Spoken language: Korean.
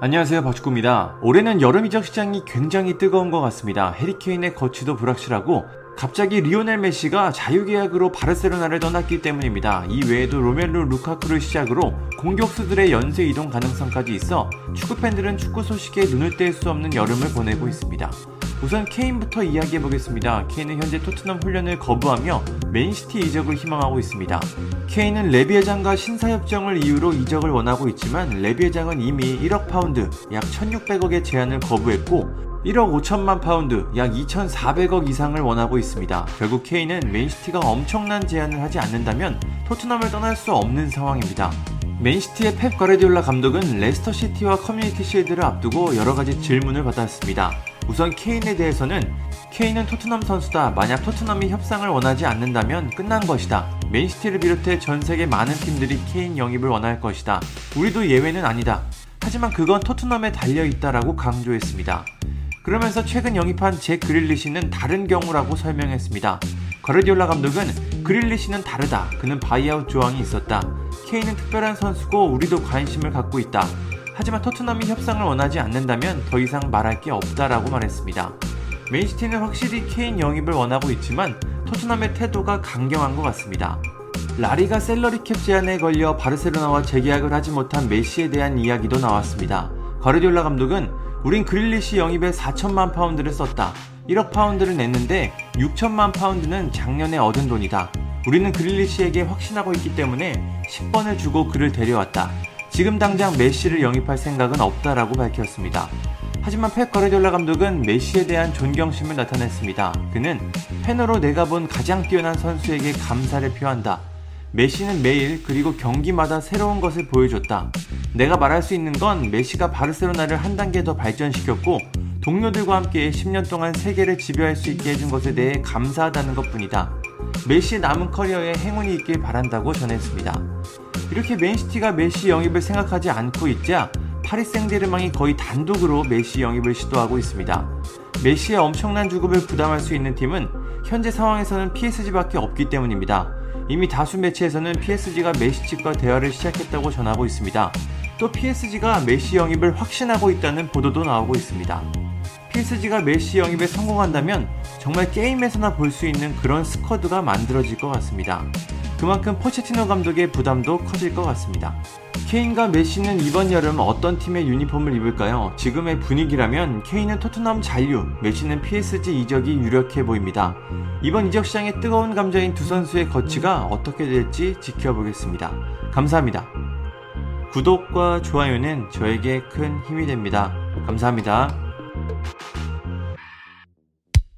안녕하세요 박축구입니다. 올해는 여름 이적 시장이 굉장히 뜨거운 것 같습니다. 해리케인의 거취도 불확실하고 갑자기 리오넬 메시가 자유계약으로 바르셀로나를 떠났기 때문입니다. 이 외에도 로멜루 루카쿠를 시작으로 공격수들의 연쇄 이동 가능성까지 있어 축구 팬들은 축구 소식에 눈을 뗄 수 없는 여름을 보내고 있습니다. 우선 케인부터 이야기해 보겠습니다. 케인은 현재 토트넘 훈련을 거부하며 맨시티 이적을 희망하고 있습니다. 케인은 레비 회장과 신사 협정을 이유로 이적을 원하고 있지만 레비 회장은 이미 1억 파운드, 약 1600억의 제안을 거부했고 1억 5천만 파운드, 약 2,400억 이상을 원하고 있습니다. 결국 케인은 맨시티가 엄청난 제안을 하지 않는다면 토트넘을 떠날 수 없는 상황입니다. 맨시티의 펩 과르디올라 감독은 레스터 시티와 커뮤니티 실드를 앞두고 여러 가지 질문을 받았습니다. 우선 케인에 대해서는 케인은 토트넘 선수다. 만약 토트넘이 협상을 원하지 않는다면 끝난 것이다. 맨시티를 비롯해 전 세계 많은 팀들이 케인 영입을 원할 것이다. 우리도 예외는 아니다. 하지만 그건 토트넘에 달려 있다라고 강조했습니다. 그러면서 최근 영입한 잭 그릴리시는 다른 경우라고 설명했습니다. 과르디올라 감독은 그릴리시는 다르다. 그는 바이아웃 조항이 있었다. 케인은 특별한 선수고 우리도 관심을 갖고 있다. 하지만 토트넘이 협상을 원하지 않는다면 더 이상 말할 게 없다라고 말했습니다. 맨시티는 확실히 케인 영입을 원하고 있지만 토트넘의 태도가 강경한 것 같습니다. 라리가 샐러리 캡 제한에 걸려 바르셀로나와 재계약을 하지 못한 메시에 대한 이야기도 나왔습니다. 과르디올라 감독은 우린 그릴리시 영입에 4천만 파운드를 썼다. 1억 파운드를 냈는데 6천만 파운드는 작년에 얻은 돈이다. 우리는 그릴리시에게 확신하고 있기 때문에 10번을 주고 그를 데려왔다. 지금 당장 메시를 영입할 생각은 없다라고 밝혔습니다. 하지만 펩 과르디올라 감독은 메시에 대한 존경심을 나타냈습니다. 그는 팬으로 내가 본 가장 뛰어난 선수에게 감사를 표한다. 메시는 매일 그리고 경기마다 새로운 것을 보여줬다. 내가 말할 수 있는 건 메시가 바르셀로나를 한 단계 더 발전시켰고 동료들과 함께 10년 동안 세계를 지배할 수 있게 해준 것에 대해 감사하다는 것 뿐이다. 메시의 남은 커리어에 행운이 있길 바란다고 전했습니다. 이렇게 맨시티가 메시 영입을 생각하지 않고 있자 파리 생제르맹이 거의 단독으로 메시 영입을 시도하고 있습니다. 메시의 엄청난 주급을 부담할 수 있는 팀은 현재 상황에서는 PSG밖에 없기 때문입니다. 이미 다수 매체에서는 PSG가 메시 측과 대화를 시작했다고 전하고 있습니다. 또 PSG가 메시 영입을 확신하고 있다는 보도도 나오고 있습니다. PSG가 메시 영입에 성공한다면 정말 게임에서나 볼 수 있는 그런 스쿼드가 만들어질 것 같습니다. 그만큼 포체티노 감독의 부담도 커질 것 같습니다. 케인과 메시는 이번 여름 어떤 팀의 유니폼을 입을까요? 지금의 분위기라면 케인은 토트넘 잔류, 메시는 PSG 이적이 유력해 보입니다. 이번 이적 시장의 뜨거운 감자인 두 선수의 거취가 어떻게 될지 지켜보겠습니다. 감사합니다. 구독과 좋아요는 저에게 큰 힘이 됩니다. 감사합니다.